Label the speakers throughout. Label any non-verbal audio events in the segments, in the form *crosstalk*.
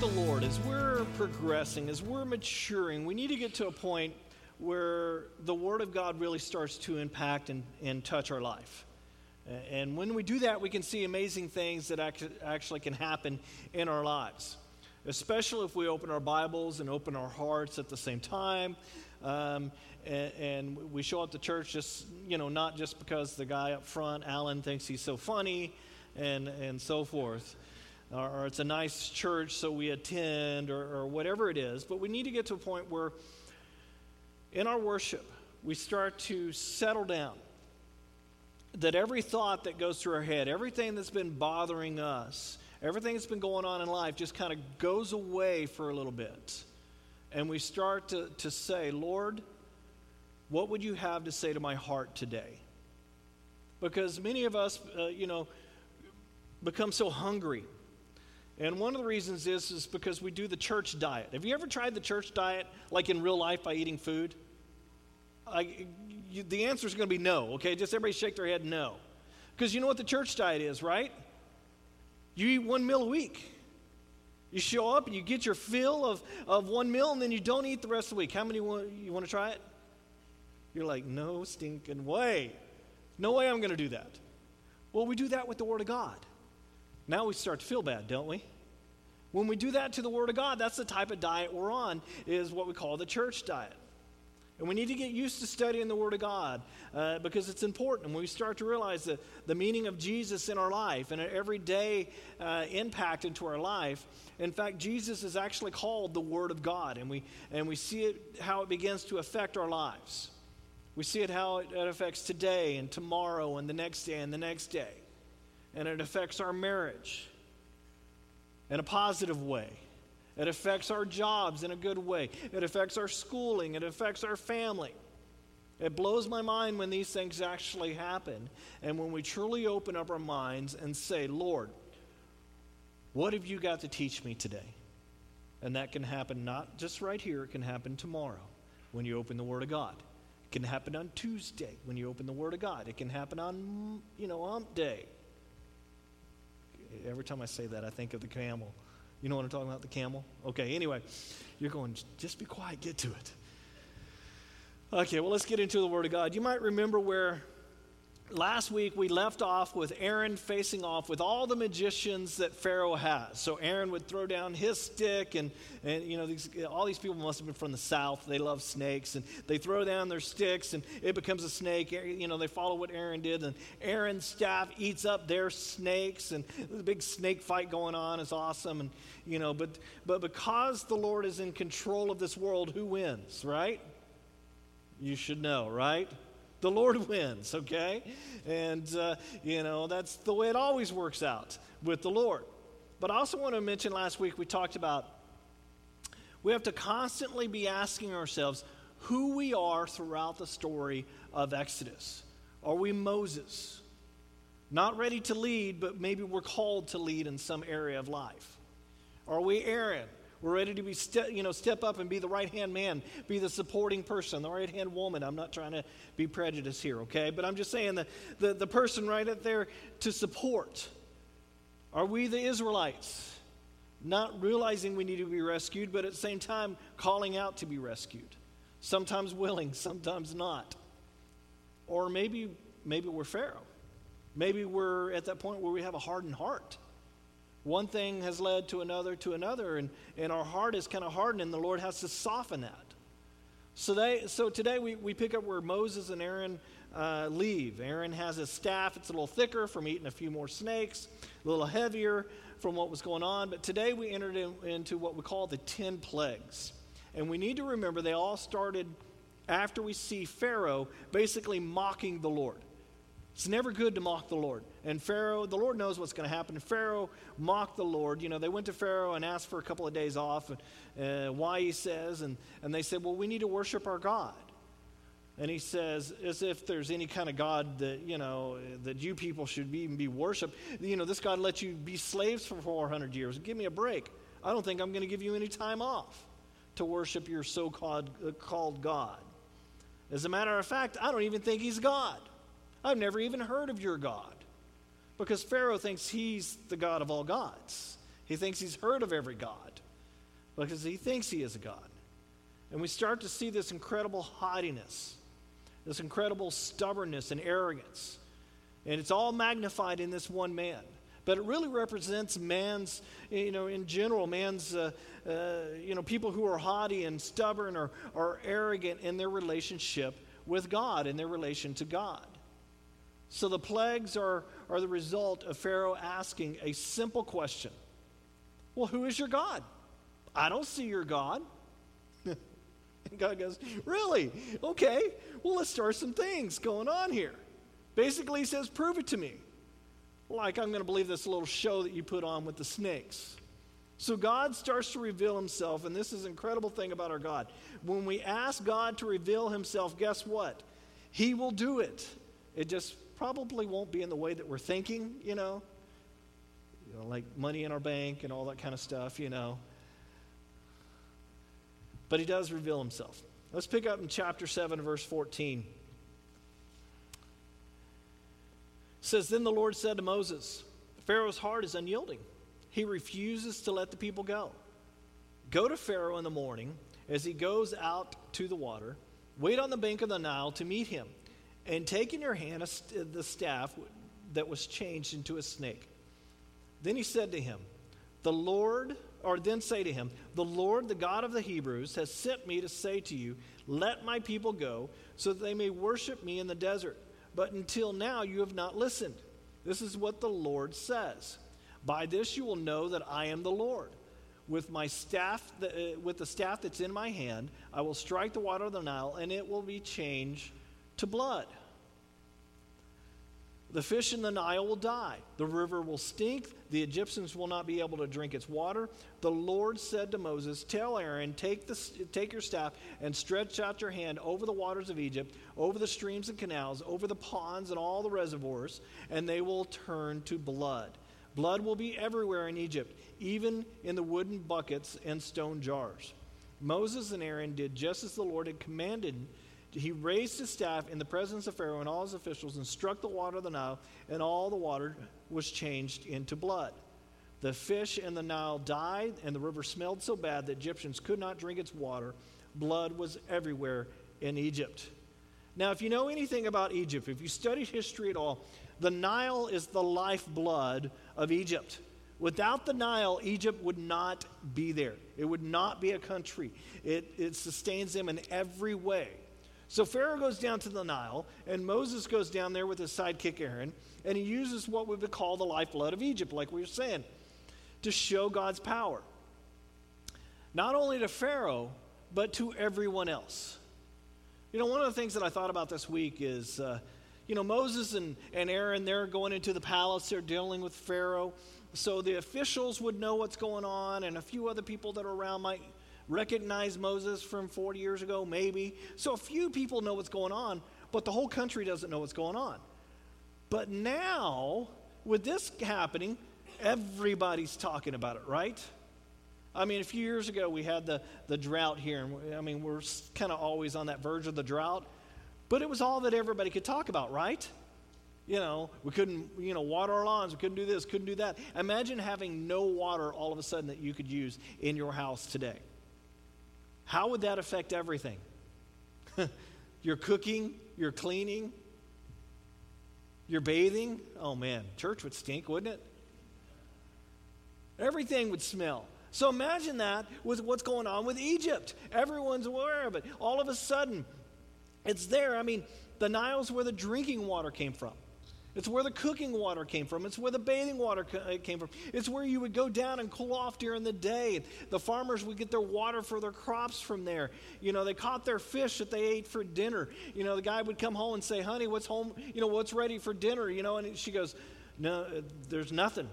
Speaker 1: with the Lord, as we're progressing, as we're maturing, we need to get to a point where the Word of God really starts to impact and, and touch our life. And when we do that, we can see amazing things that actually can happen in our lives, especially if we open our Bibles and open our hearts at the same time. Um, and, and, we show up to church just, you know, not just because the guy up front, Alan, thinks he's so funny and, and so forth. Or, it's a nice church, so we attend, or, or whatever it is. But we need to get to a point where in our worship, we start to settle down. That every thought that goes through our head, everything that's been bothering us, everything that's been going on in life just kind of goes away for a little bit. And we start to, to say, Lord, what would you have to say to my heart today? Because many of us, uh, you know, become so hungry. And one of the reasons is, is because we do the church diet. Have you ever tried the church diet, like in real life, by eating food? I, you, the answer is going to be no, okay? Just everybody shake their head no. Because you know what the church diet is, right? You eat one meal a week. You show up and you get your fill of, of one meal and then you don't eat the rest of the week. How many want, you want to try it? You're like, no stinking way. No way I'm going to do that. Well, we do that with the Word of God. Now we start to feel bad, don't we? When we do that to the Word of God, that's the type of diet we're on, is what we call the church diet. And we need to get used to studying the Word of God uh, because it's important. And when we start to realize the, the meaning of Jesus in our life and an everyday uh, impact into our life, in fact, Jesus is actually called the Word of God. And we, and we see it, how it begins to affect our lives. We see it how it affects today and tomorrow and the next day and the next day. And it affects our marriage in a positive way. It affects our jobs in a good way. It affects our schooling. It affects our family. It blows my mind when these things actually happen and when we truly open up our minds and say, Lord, what have you got to teach me today? And that can happen not just right here, it can happen tomorrow when you open the Word of God. It can happen on Tuesday when you open the Word of God. It can happen on, you know, Ump Day. Every time I say that, I think of the camel. You know what I'm talking about? The camel? Okay, anyway, you're going, just be quiet, get to it. Okay, well, let's get into the Word of God. You might remember where last week we left off with Aaron facing off with all the magicians that Pharaoh has. So Aaron would throw down his stick, and, and you know, these, all these people must have been from the south. They love snakes, and they throw down their sticks, and it becomes a snake. You know, they follow what Aaron did, and Aaron's staff eats up their snakes, and the big snake fight going on is awesome. And you know, but but because the Lord is in control of this world, who wins, right? You should know, right? The Lord wins, okay? And, uh, you know, that's the way it always works out with the Lord. But I also want to mention last week we talked about we have to constantly be asking ourselves who we are throughout the story of Exodus. Are we Moses? Not ready to lead, but maybe we're called to lead in some area of life. Are we Aaron? We're ready to be ste- you know, step up and be the right hand man, be the supporting person, the right hand woman. I'm not trying to be prejudiced here, okay? But I'm just saying the, the, the person right up there to support. Are we the Israelites? Not realizing we need to be rescued, but at the same time calling out to be rescued. Sometimes willing, *laughs* sometimes not. Or maybe maybe we're Pharaoh. Maybe we're at that point where we have a hardened heart. One thing has led to another to another, and, and our heart is kind of hardened, and the Lord has to soften that. So, they, so today we, we pick up where Moses and Aaron uh, leave. Aaron has his staff, it's a little thicker from eating a few more snakes, a little heavier from what was going on. But today we entered in, into what we call the 10 plagues. And we need to remember they all started after we see Pharaoh basically mocking the Lord. It's never good to mock the Lord. And Pharaoh, the Lord knows what's going to happen. Pharaoh mocked the Lord. You know, they went to Pharaoh and asked for a couple of days off, uh, why he says, and, and they said, well, we need to worship our God. And he says, as if there's any kind of God that, you know, that you people should be, even be worshiped. You know, this God let you be slaves for 400 years. Give me a break. I don't think I'm going to give you any time off to worship your so uh, called God. As a matter of fact, I don't even think he's God. I've never even heard of your God. Because Pharaoh thinks he's the God of all gods. He thinks he's heard of every God. because he thinks he is a God. And we start to see this incredible haughtiness, this incredible stubbornness and arrogance. And it's all magnified in this one man. But it really represents man's, you know, in general, man's, uh, uh, you know, people who are haughty and stubborn or, or arrogant in their relationship with God, in their relation to God. So the plagues are, are the result of Pharaoh asking a simple question Well, who is your God? I don't see your God. and *laughs* God goes, Really? Okay, well, let's start some things going on here. Basically, he says, Prove it to me. Like, I'm going to believe this little show that you put on with the snakes. So God starts to reveal himself, and this is an incredible thing about our God. When we ask God to reveal himself, guess what? He will do it. It just probably won't be in the way that we're thinking, you know, you know, like money in our bank and all that kind of stuff, you know. But he does reveal himself. Let's pick up in chapter 7, verse 14. It says, Then the Lord said to Moses, Pharaoh's heart is unyielding. He refuses to let the people go. Go to Pharaoh in the morning as he goes out to the water. Wait on the bank of the Nile to meet him and taking in your hand st- the staff that was changed into a snake. Then he said to him, The Lord, or then say to him, The Lord, the God of the Hebrews, has sent me to say to you, Let my people go, so that they may worship me in the desert. But until now you have not listened. This is what the Lord says. By this you will know that I am the Lord. With my staff, uh, with the staff that's in my hand, I will strike the water of the Nile, and it will be changed to blood. The fish in the Nile will die. The river will stink. The Egyptians will not be able to drink its water. The Lord said to Moses, Tell Aaron, take, the, take your staff and stretch out your hand over the waters of Egypt, over the streams and canals, over the ponds and all the reservoirs, and they will turn to blood. Blood will be everywhere in Egypt, even in the wooden buckets and stone jars. Moses and Aaron did just as the Lord had commanded he raised his staff in the presence of Pharaoh and all his officials and struck the water of the Nile, and all the water was changed into blood. The fish in the Nile died, and the river smelled so bad that Egyptians could not drink its water. Blood was everywhere in Egypt. Now, if you know anything about Egypt, if you studied history at all, the Nile is the lifeblood of Egypt. Without the Nile, Egypt would not be there. It would not be a country. It, it sustains them in every way. So Pharaoh goes down to the Nile, and Moses goes down there with his sidekick Aaron, and he uses what we would call the lifeblood of Egypt, like we were saying, to show God's power. Not only to Pharaoh, but to everyone else. You know, one of the things that I thought about this week is, uh, you know, Moses and, and Aaron, they're going into the palace, they're dealing with Pharaoh. So the officials would know what's going on, and a few other people that are around might recognize Moses from 40 years ago? Maybe. So a few people know what's going on, but the whole country doesn't know what's going on. But now, with this happening, everybody's talking about it, right? I mean, a few years ago we had the, the drought here, and I mean, we're kind of always on that verge of the drought, but it was all that everybody could talk about, right? You know, we couldn't, you know, water our lawns, we couldn't do this, couldn't do that. Imagine having no water all of a sudden that you could use in your house today. How would that affect everything? *laughs* your cooking, your cleaning, your bathing? Oh man, church would stink, wouldn't it? Everything would smell. So imagine that with what's going on with Egypt. Everyone's aware of it. All of a sudden, it's there. I mean, the Nile's where the drinking water came from. It's where the cooking water came from. It's where the bathing water uh, came from. It's where you would go down and cool off during the day. The farmers would get their water for their crops from there. You know, they caught their fish that they ate for dinner. You know, the guy would come home and say, "Honey, what's home? You know, what's ready for dinner?" You know, and she goes, "No, uh, there's nothing."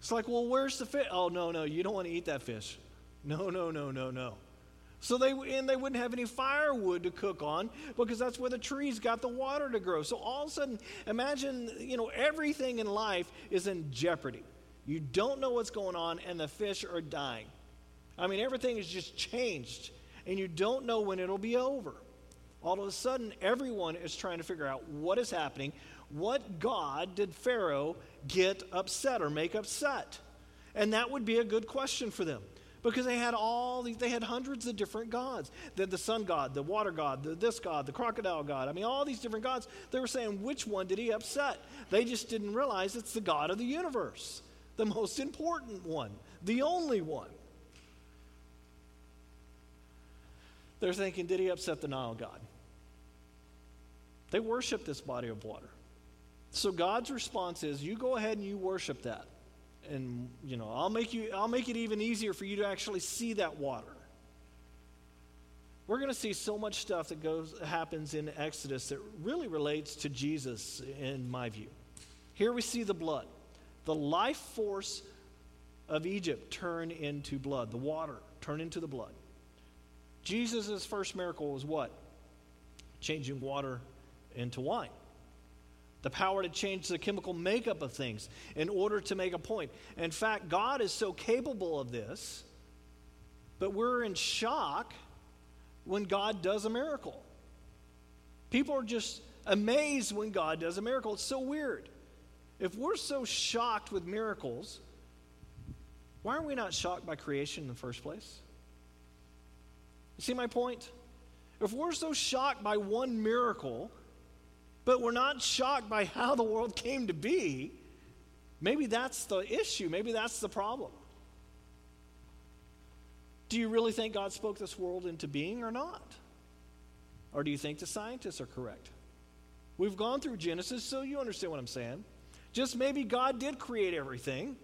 Speaker 1: It's like, "Well, where's the fish?" "Oh, no, no, you don't want to eat that fish." "No, no, no, no, no." So they and they wouldn't have any firewood to cook on because that's where the trees got the water to grow. So all of a sudden, imagine, you know, everything in life is in jeopardy. You don't know what's going on and the fish are dying. I mean, everything is just changed and you don't know when it'll be over. All of a sudden, everyone is trying to figure out what is happening. What God did Pharaoh get upset or make upset? And that would be a good question for them. Because they had all these, they had hundreds of different gods. The, the sun god, the water god, the, this god, the crocodile god. I mean, all these different gods. They were saying, which one did he upset? They just didn't realize it's the God of the universe, the most important one, the only one. They're thinking, did he upset the Nile god? They worship this body of water. So God's response is, you go ahead and you worship that and you know i'll make you i'll make it even easier for you to actually see that water. We're going to see so much stuff that goes happens in exodus that really relates to jesus in my view. Here we see the blood. The life force of egypt turn into blood. The water turn into the blood. Jesus' first miracle was what? Changing water into wine the power to change the chemical makeup of things in order to make a point. In fact, God is so capable of this, but we're in shock when God does a miracle. People are just amazed when God does a miracle. It's so weird. If we're so shocked with miracles, why are we not shocked by creation in the first place? You see my point? If we're so shocked by one miracle, but we're not shocked by how the world came to be, maybe that's the issue. Maybe that's the problem. Do you really think God spoke this world into being or not? Or do you think the scientists are correct? We've gone through Genesis, so you understand what I'm saying. Just maybe God did create everything.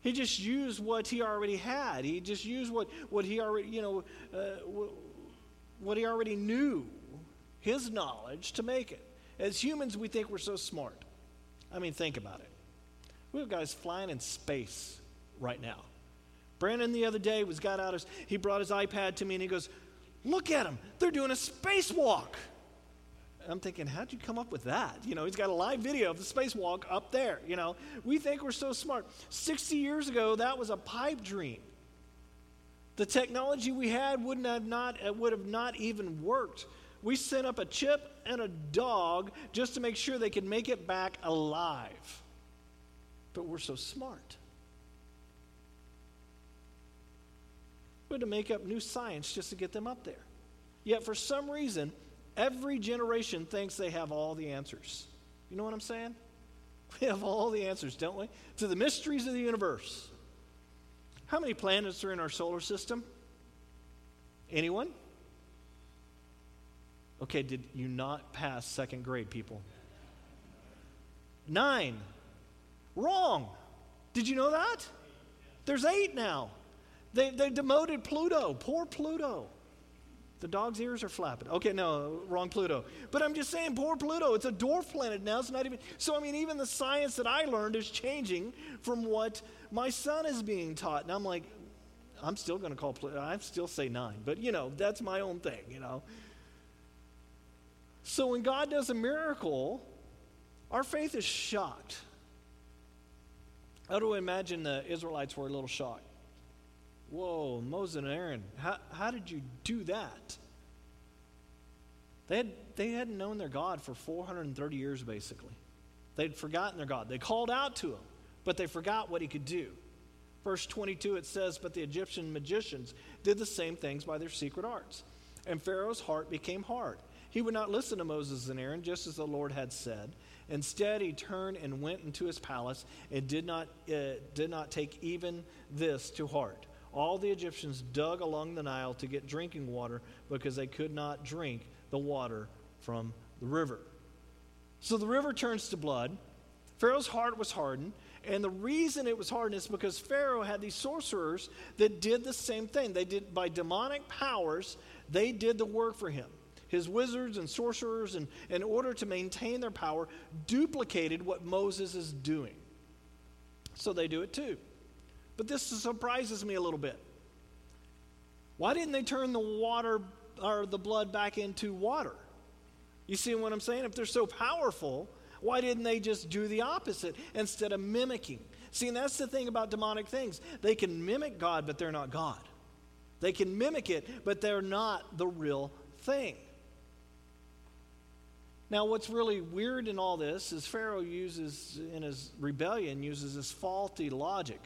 Speaker 1: He just used what he already had. He just used what, what he already, you know, uh, what he already knew, his knowledge to make it. As humans, we think we're so smart. I mean, think about it. We have guys flying in space right now. Brandon the other day was got out his, he brought his iPad to me and he goes, Look at them. They're doing a spacewalk. I'm thinking, how'd you come up with that? You know, he's got a live video of the spacewalk up there. You know, we think we're so smart. 60 years ago, that was a pipe dream. The technology we had wouldn't have not, would have not even worked we sent up a chip and a dog just to make sure they could make it back alive. But we're so smart. We had to make up new science just to get them up there. Yet, for some reason, every generation thinks they have all the answers. You know what I'm saying? *laughs* We have all the answers, don't we? To the mysteries of the universe. How many planets are in our solar system? Anyone? Okay, did you not pass second grade, people? Nine. Wrong. Did you know that? There's eight now. They, they demoted Pluto. Poor Pluto. The dog's ears are flapping. Okay, no, wrong Pluto. But I'm just saying, poor Pluto. It's a dwarf planet now. It's not even. So, I mean, even the science that I learned is changing from what my son is being taught. And I'm like, I'm still going to call Pluto. I still say nine. But, you know, that's my own thing, you know. So when God does a miracle, our faith is shocked. How do we imagine the Israelites were a little shocked? Whoa, Moses and Aaron, how, how did you do that? They, had, they hadn't known their God for 430 years, basically. They'd forgotten their God. They called out to him, but they forgot what he could do. Verse 22, it says, But the Egyptian magicians did the same things by their secret arts. And Pharaoh's heart became hard he would not listen to Moses and Aaron, just as the Lord had said. Instead, he turned and went into his palace and did not, uh, did not take even this to heart. All the Egyptians dug along the Nile to get drinking water because they could not drink the water from the river. So the river turns to blood. Pharaoh's heart was hardened. And the reason it was hardened is because Pharaoh had these sorcerers that did the same thing. They did, by demonic powers, they did the work for him his wizards and sorcerers, and in order to maintain their power, duplicated what Moses is doing. So they do it too. But this surprises me a little bit. Why didn't they turn the water or the blood back into water? You see what I'm saying? If they're so powerful, why didn't they just do the opposite instead of mimicking? See, and that's the thing about demonic things. They can mimic God, but they're not God. They can mimic it, but they're not the real thing. Now, what's really weird in all this is Pharaoh uses, in his rebellion, uses this faulty logic.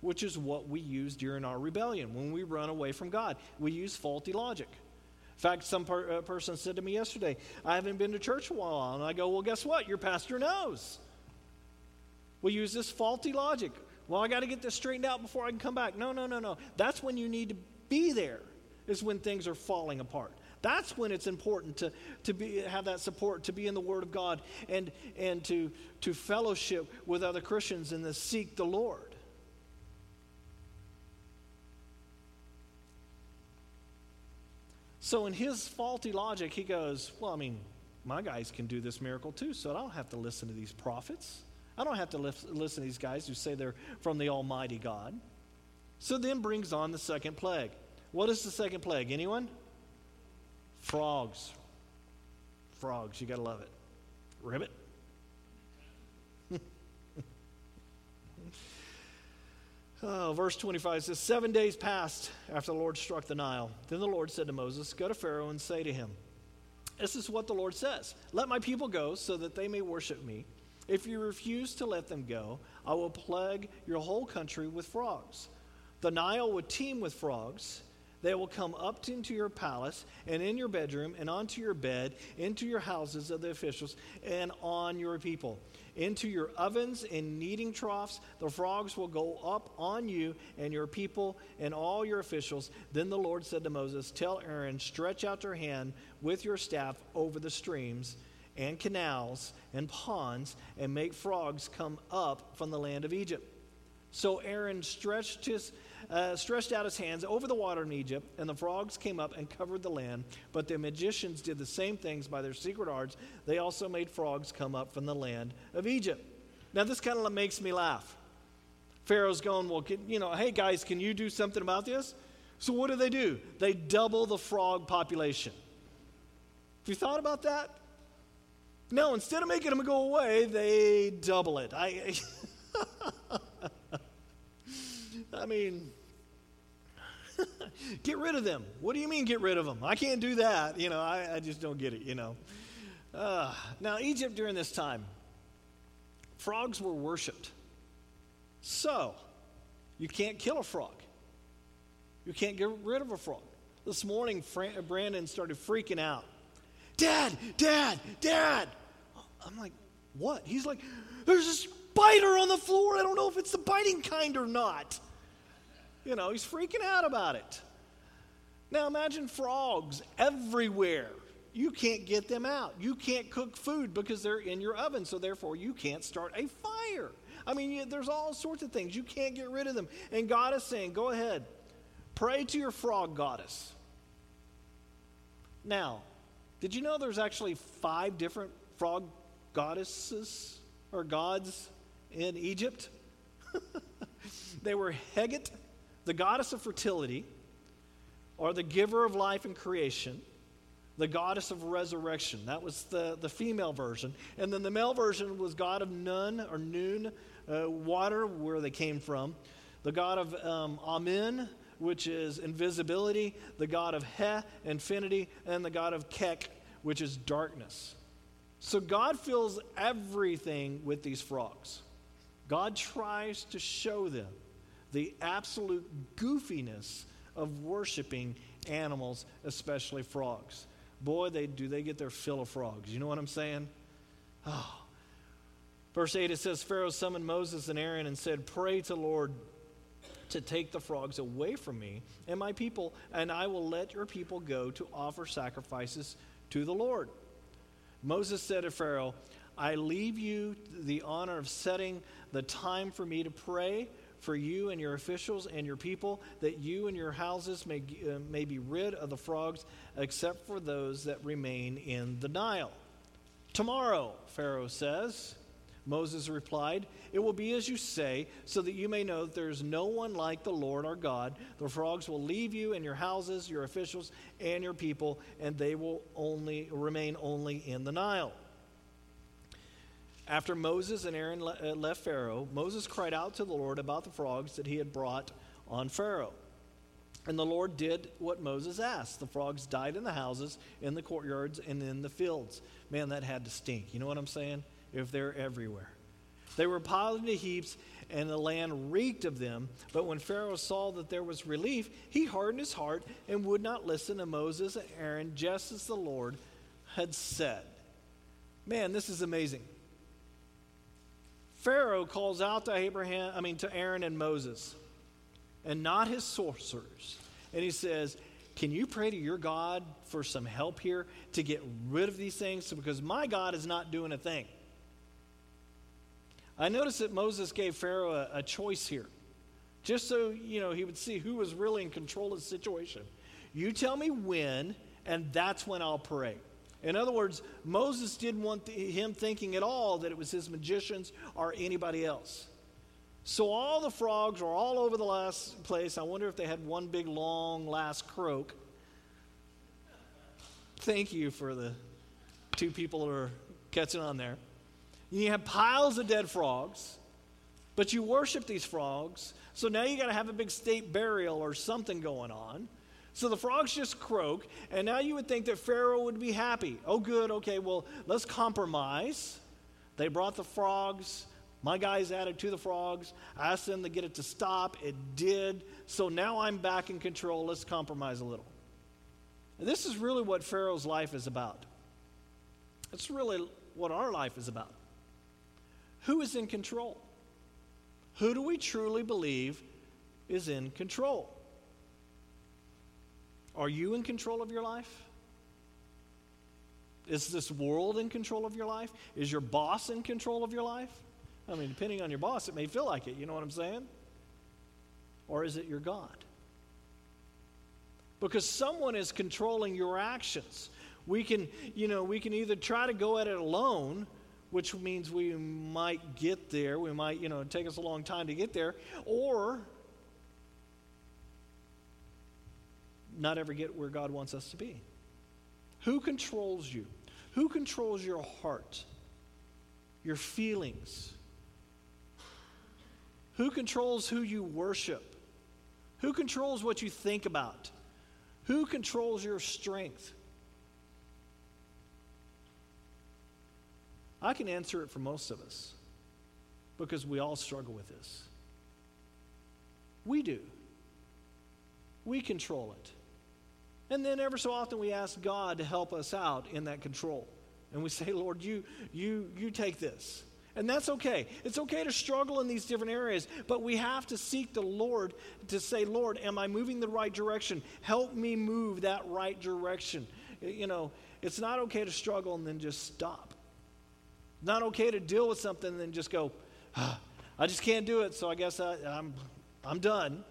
Speaker 1: which is what we use during our rebellion when we run away from God. We use faulty logic. In fact, some per, uh, person said to me yesterday, I haven't been to church a while. And I go, Well, guess what? Your pastor knows. We use this faulty logic. Well, I got to get this straightened out before I can come back. No, no, no, no. That's when you need to be there, is when things are falling apart. That's when it's important to, to be, have that support, to be in the Word of God, and, and to, to fellowship with other Christians and to seek the Lord. So, in his faulty logic, he goes, Well, I mean, my guys can do this miracle too, so I don't have to listen to these prophets. I don't have to listen to these guys who say they're from the Almighty God. So then brings on the second plague. What is the second plague? Anyone? Frogs. Frogs, you gotta love it. Ribbit? *laughs* Oh, verse 25 says, Seven days passed after the Lord struck the Nile. Then the Lord said to Moses, Go to Pharaoh and say to him, This is what the Lord says Let my people go so that they may worship me. If you refuse to let them go, I will plague your whole country with frogs. The Nile would teem with frogs. They will come up into your palace and in your bedroom and onto your bed, into your houses of the officials, and on your people into your ovens and kneading troughs. The frogs will go up on you and your people and all your officials. Then the Lord said to Moses, Tell Aaron, stretch out your hand with your staff over the streams and canals and ponds and make frogs come up from the land of Egypt. So Aaron stretched his uh, stretched out his hands over the water in Egypt, and the frogs came up and covered the land. But the magicians did the same things by their secret arts. They also made frogs come up from the land of Egypt. Now, this kind of makes me laugh. Pharaoh's going, Well, can, you know, hey guys, can you do something about this? So, what do they do? They double the frog population. Have you thought about that? No, instead of making them go away, they double it. I, *laughs* I mean, *laughs* get rid of them. What do you mean, get rid of them? I can't do that. You know, I, I just don't get it, you know. Uh, now, Egypt during this time, frogs were worshiped. So, you can't kill a frog. You can't get rid of a frog. This morning, Fran- Brandon started freaking out. Dad, Dad, Dad. I'm like, what? He's like, there's a spider on the floor. I don't know if it's the biting kind or not. You know, he's freaking out about it. Now imagine frogs everywhere. You can't get them out. You can't cook food because they're in your oven, so therefore you can't start a fire. I mean, you, there's all sorts of things. You can't get rid of them. And God is saying, go ahead, pray to your frog goddess. Now, did you know there's actually five different frog goddesses or gods in Egypt? *laughs* they were Heqet, the goddess of fertility, or the giver of life and creation, the goddess of resurrection. That was the, the female version. And then the male version was god of Nun or Noon, uh, water, where they came from. The god of um, Amen, which is invisibility. The god of Heh, infinity. And the god of Kek, which is darkness. So God fills everything with these frogs. God tries to show them the absolute goofiness of worshiping animals, especially frogs. Boy, they do they get their fill of frogs. You know what I'm saying? Oh. Verse 8 it says Pharaoh summoned Moses and Aaron and said, "Pray to the Lord to take the frogs away from me and my people, and I will let your people go to offer sacrifices to the Lord." Moses said to Pharaoh, I leave you the honor of setting the time for me to pray for you and your officials and your people, that you and your houses may, uh, may be rid of the frogs, except for those that remain in the Nile. Tomorrow, Pharaoh says. Moses replied, It will be as you say, so that you may know that there is no one like the Lord our God. The frogs will leave you and your houses, your officials, and your people, and they will only remain only in the Nile. After Moses and Aaron uh, left Pharaoh, Moses cried out to the Lord about the frogs that he had brought on Pharaoh. And the Lord did what Moses asked. The frogs died in the houses, in the courtyards, and in the fields. Man, that had to stink. You know what I'm saying? If they're everywhere. They were piled into heaps and the land reeked of them. But when Pharaoh saw that there was relief, he hardened his heart and would not listen to Moses and Aaron, just as the Lord had said. Man, this is amazing. Pharaoh calls out to Abraham, I mean to Aaron and Moses, and not his sorcerers. And he says, Can you pray to your God for some help here to get rid of these things? Because my God is not doing a thing. I notice that Moses gave Pharaoh a, a choice here, just so you know he would see who was really in control of the situation. You tell me when, and that's when I'll pray. In other words, Moses didn't want the, him thinking at all that it was his magicians or anybody else. So all the frogs were all over the last place. I wonder if they had one big long last croak. Thank you for the two people that are catching on there. You have piles of dead frogs, but you worship these frogs. So now you got to have a big state burial or something going on. So the frogs just croak, and now you would think that Pharaoh would be happy. Oh, good, okay, well, let's compromise. They brought the frogs. My guys added to the frogs. I asked them to get it to stop. It did. So now I'm back in control. Let's compromise a little. This is really what Pharaoh's life is about. It's really what our life is about. Who is in control? Who do we truly believe is in control? Are you in control of your life? Is this world in control of your life? Is your boss in control of your life? I mean, depending on your boss, it may feel like it. You know what I'm saying? Or is it your God? Because someone is controlling your actions. We can, you know, we can either try to go at it alone, which means we might get there. We might, you know, take us a long time to get there, or not ever get where God wants us to be. Who controls you? Who controls your heart, your feelings? Who controls who you worship? Who controls what you think about? Who controls your strength? I can answer it for most of us because we all struggle with this. We do. We control it. And then ever so often we ask God to help us out in that control. And we say, Lord, you, you, you take this. And that's okay. It's okay to struggle in these different areas, but we have to seek the Lord to say, Lord, am I moving the right direction? Help me move that right direction. You know, it's not okay to struggle and then just stop. Not okay to deal with something and then just go, ah, I just can't do it, so I guess I, I'm, I'm done.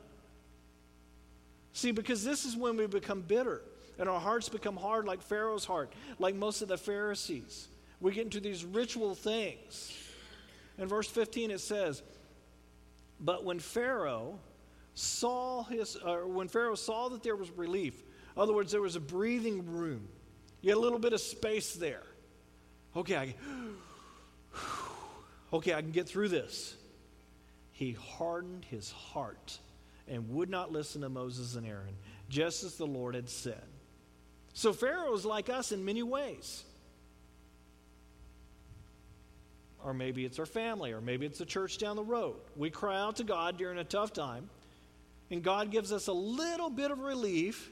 Speaker 1: See, because this is when we become bitter and our hearts become hard like Pharaoh's heart, like most of the Pharisees. We get into these ritual things. In verse 15 it says, But when Pharaoh saw his or when Pharaoh saw that there was relief, in other words, there was a breathing room. You had a little bit of space there. Okay, I, *sighs* okay, I can get through this. He hardened his heart and would not listen to Moses and Aaron, just as the Lord had said. So Pharaoh is like us in many ways. Or maybe it's our family, or maybe it's the church down the road. We cry out to God during a tough time, and God gives us a little bit of relief,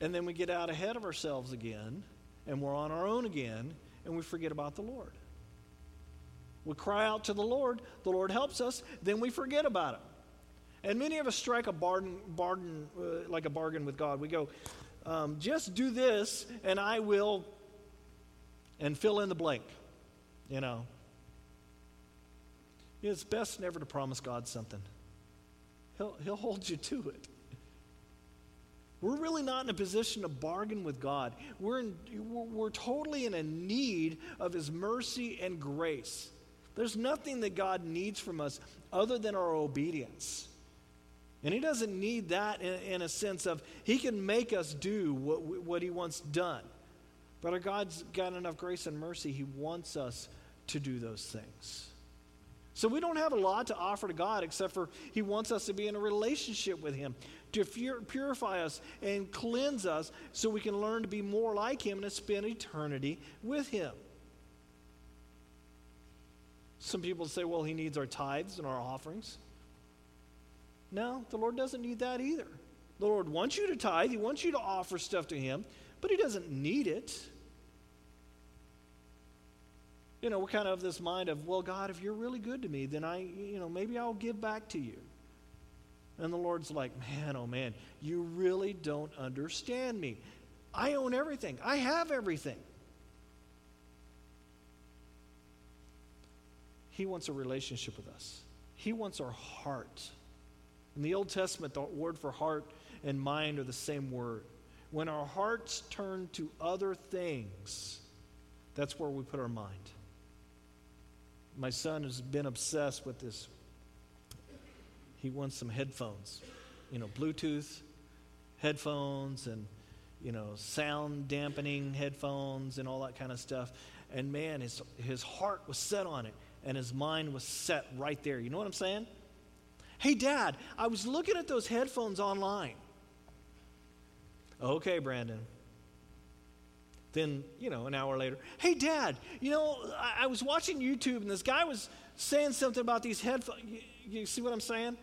Speaker 1: and then we get out ahead of ourselves again, and we're on our own again, and we forget about the Lord. We cry out to the Lord, the Lord helps us, then we forget about Him. And many of us strike a bargain, bargain uh, like a bargain with God. We go, um, just do this, and I will, and fill in the blank. You know, it's best never to promise God something. He'll, he'll hold you to it. We're really not in a position to bargain with God. We're, in, we're, we're totally in a need of His mercy and grace. There's nothing that God needs from us other than our obedience. And he doesn't need that in, in, a sense of he can make us do what, what he wants done. But our God's got enough grace and mercy, he wants us to do those things. So we don't have a lot to offer to God except for he wants us to be in a relationship with him, to purify us and cleanse us so we can learn to be more like him and to spend eternity with him. Some people say, well, he needs our tithes and our offerings. No, the Lord doesn't need that either. The Lord wants you to tithe, He wants you to offer stuff to Him, but He doesn't need it. You know, we're kind of this mind of, well, God, if you're really good to me, then I, you know, maybe I'll give back to you. And the Lord's like, man, oh man, you really don't understand me. I own everything, I have everything. He wants a relationship with us, He wants our heart. In the Old Testament, the word for heart and mind are the same word. When our hearts turn to other things, that's where we put our mind. My son has been obsessed with this. He wants some headphones, you know, Bluetooth headphones and, you know, sound dampening headphones and all that kind of stuff. And man, his, his heart was set on it and his mind was set right there. You know what I'm saying? Hey, Dad, I was looking at those headphones online. Okay, Brandon. Then, you know, an hour later, hey, Dad, you know, I, I was watching YouTube and this guy was saying something about these headphones. You, you see what I'm saying?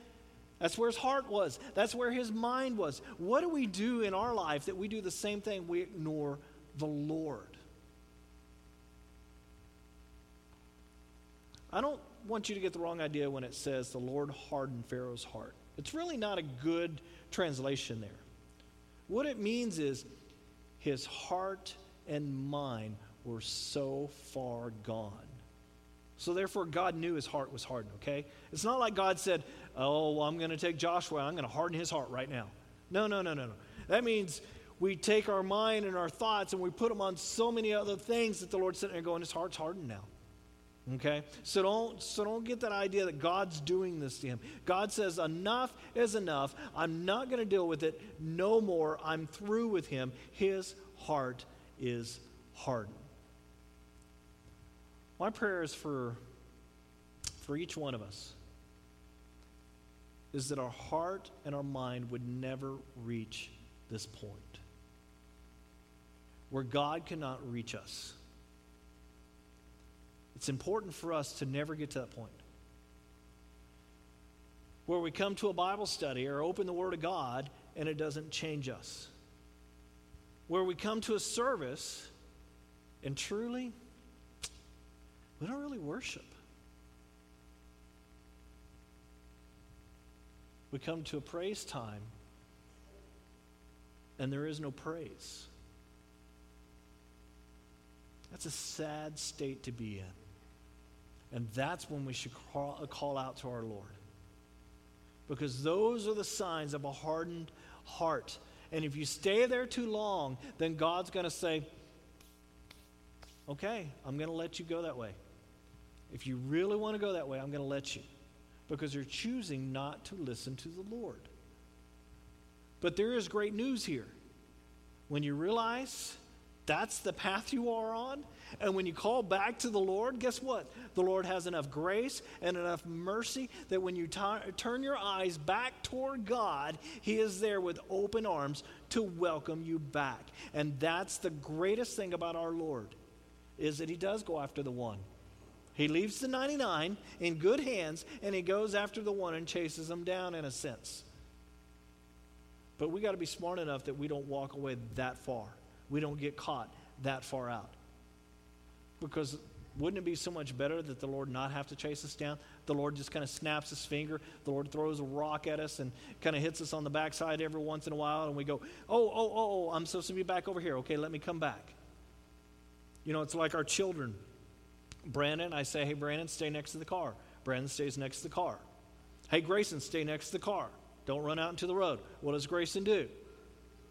Speaker 1: That's where his heart was. That's where his mind was. What do we do in our life that we do the same thing? We ignore the Lord. I don't want you to get the wrong idea when it says the Lord hardened Pharaoh's heart. It's really not a good translation there. What it means is his heart and mind were so far gone. So therefore, God knew his heart was hardened, okay? It's not like God said, Oh, well, I'm going to take Joshua, I'm going to harden his heart right now. No, no, no, no, no. That means we take our mind and our thoughts and we put them on so many other things that the Lord's sitting there going, His heart's hardened now. Okay? So don't, so don't get that idea that God's doing this to him. God says, enough is enough. I'm not going to deal with it no more. I'm through with him. His heart is hardened. My prayer is for, for each one of us is that our heart and our mind would never reach this point where God cannot reach us. It's important for us to never get to that point. Where we come to a Bible study or open the Word of God and it doesn't change us. Where we come to a service and truly, we don't really worship. We come to a praise time and there is no praise. That's a sad state to be in. And that's when we should call, uh, call out to our Lord. Because those are the signs of a hardened heart. And if you stay there too long, then God's going to say, okay, I'm going to let you go that way. If you really want to go that way, I'm going to let you. Because you're choosing not to listen to the Lord. But there is great news here. When you realize that's the path you are on, and when you call back to the Lord, guess what? The Lord has enough grace and enough mercy that when you t- turn your eyes back toward God, He is there with open arms to welcome you back. And that's the greatest thing about our Lord is that He does go after the one. He leaves the 99 in good hands and He goes after the one and chases them down in a sense. But we got to be smart enough that we don't walk away that far. We don't get caught that far out. Because wouldn't it be so much better that the Lord not have to chase us down? The Lord just kind of snaps his finger. The Lord throws a rock at us and kind of hits us on the backside every once in a while, and we go, oh, oh, oh, oh, I'm supposed to be back over here. Okay, let me come back. You know, it's like our children. Brandon, I say, hey, Brandon, stay next to the car. Brandon stays next to the car. Hey, Grayson, stay next to the car. Don't run out into the road. What does Grayson do?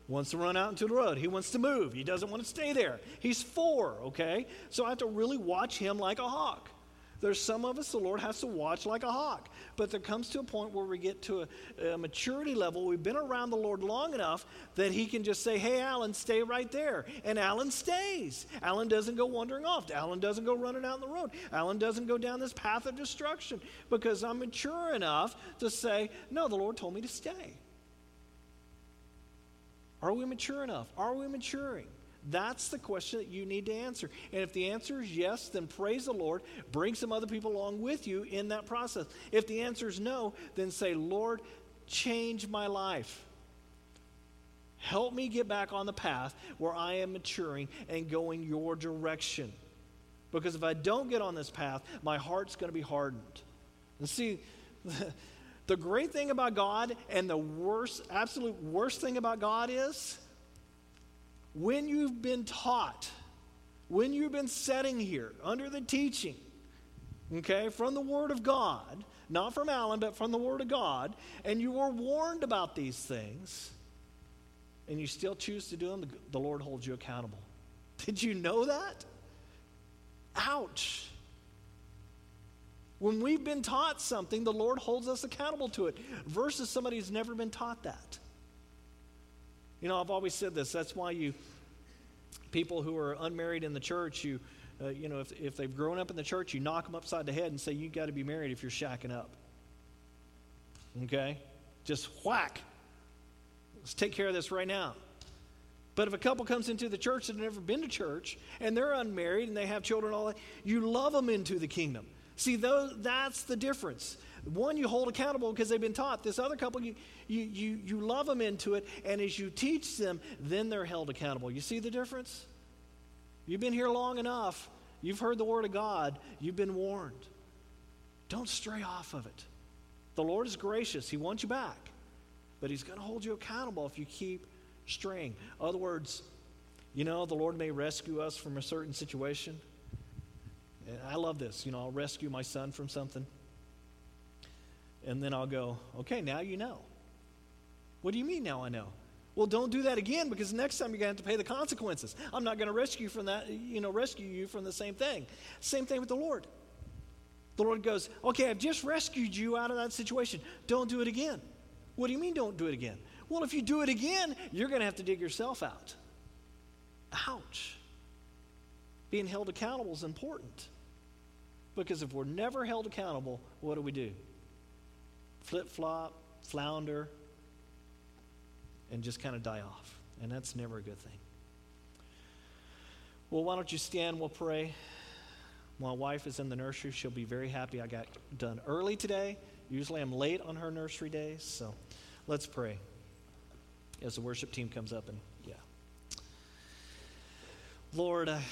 Speaker 1: Wants to run out into the road. He wants to move. He doesn't want to stay there. He's four, okay? So I have to really watch him like a hawk. There's some of us the Lord has to watch like a hawk. But there comes to a point where we get to a, a, maturity level. We've been around the Lord long enough that He can just say, Hey, Alan, stay right there. And Alan stays. Alan doesn't go wandering off. Alan doesn't go running out in the road. Alan doesn't go down this path of destruction because I'm mature enough to say, No, the Lord told me to stay. Are we mature enough? Are we maturing? That's the question that you need to answer. And if the answer is yes, then praise the Lord. Bring some other people along with you in that process. If the answer is no, then say, Lord, change my life. Help me get back on the path where I am maturing and going your direction. Because if I don't get on this path, my heart's going to be hardened. And see, *laughs* the great thing about God and the worst, absolute worst thing about God is when you've been taught, when you've been sitting here under the teaching, okay, from the Word of God, not from Alan, but from the Word of God, and you were warned about these things, and you still choose to do them, the Lord holds you accountable. *laughs* Did you know that? Ouch. When we've been taught something, the Lord holds us accountable to it versus somebody who's never been taught that. You know, I've always said this. That's why you, people who are unmarried in the church, you, uh, you know, if, if they've grown up in the church, you knock them upside the head and say, you got to be married if you're shacking up. Okay? Just whack. Let's take care of this right now. But if a couple comes into the church that have never been to church and they're unmarried and they have children, all that, you love them into the kingdom. See, those, that's the difference. One you hold accountable because they've been taught. This other couple, you, you, you, you love them into it, and as you teach them, then they're held accountable. You see the difference? You've been here long enough. You've heard the word of God. You've been warned. Don't stray off of it. The Lord is gracious. He wants you back. But He's going to hold you accountable if you keep straying. In other words, you know, the Lord may rescue us from a certain situation. And I love this. You know, I'll rescue my son from something. And then I'll go, okay, now you know. What do you mean now I know? Well, don't do that again because next time you're going to have to pay the consequences. I'm not going to rescue from that, you know, rescue you from the same thing. Same thing with the Lord. The Lord goes, okay, I've just rescued you out of that situation. Don't do it again. What do you mean don't do it again? Well, if you do it again, you're going to have to dig yourself out. Ouch. Being held accountable is important. Because if we're never held accountable, what do we do? flip flop, flounder, and just kind of die off. And that's never a good thing. Well, why don't you stand? We'll pray. My wife is in the nursery. She'll be very happy I got done early today. Usually I'm late on her nursery days. So let's pray as the worship team comes up. And yeah. Lord, I,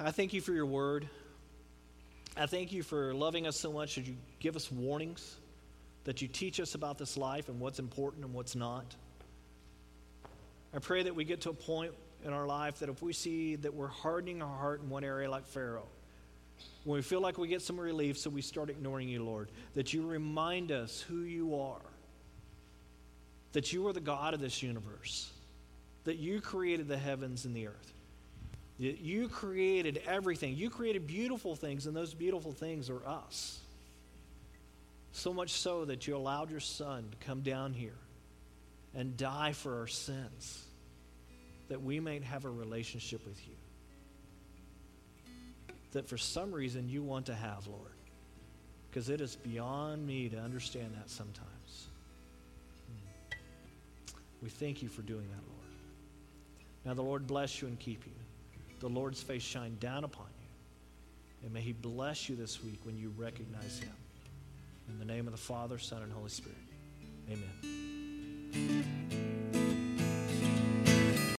Speaker 1: I thank you for your word. I thank you for loving us so much that you give us warnings that you teach us about this life and what's important and what's not. I pray that we get to a point in our life that if we see that we're hardening our heart in one area like Pharaoh, when we feel like we get some relief, so we start ignoring you, Lord, that you remind us who you are, that you are the God of this universe, that you created the heavens and the earth. You created everything. You created beautiful things, and those beautiful things are us. So much so that you allowed your son to come down here and die for our sins, that we might have a relationship with you. That for some reason you want to have, Lord. Because it is beyond me to understand that sometimes. Hmm. We thank you for doing that, Lord. Now the Lord bless you and keep you. The Lord's face shine down upon you. And may he bless you this week when you recognize him. In the name of the Father, Son, and Holy Spirit. Amen.